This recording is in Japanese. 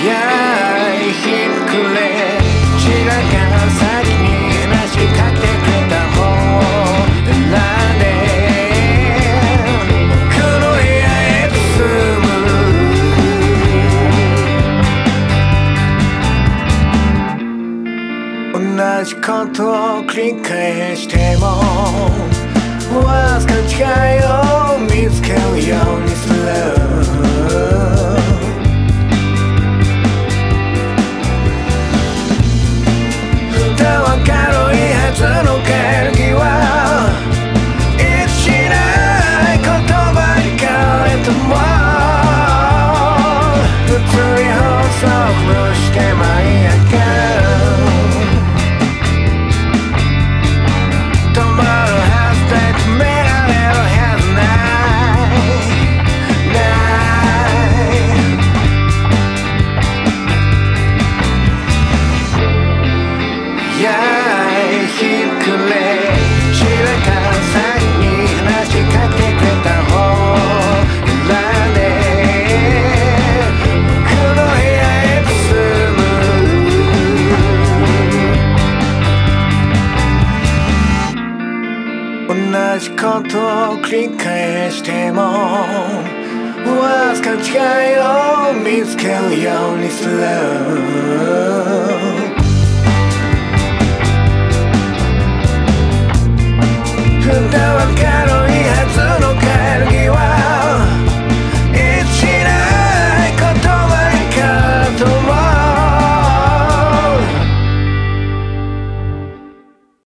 ひっくれ散らか先に話しかけてくれた方選んでこの部屋へ進む同じことを繰り返してもわずか違いじことを繰り返してもわずか違いを見つけるようにする。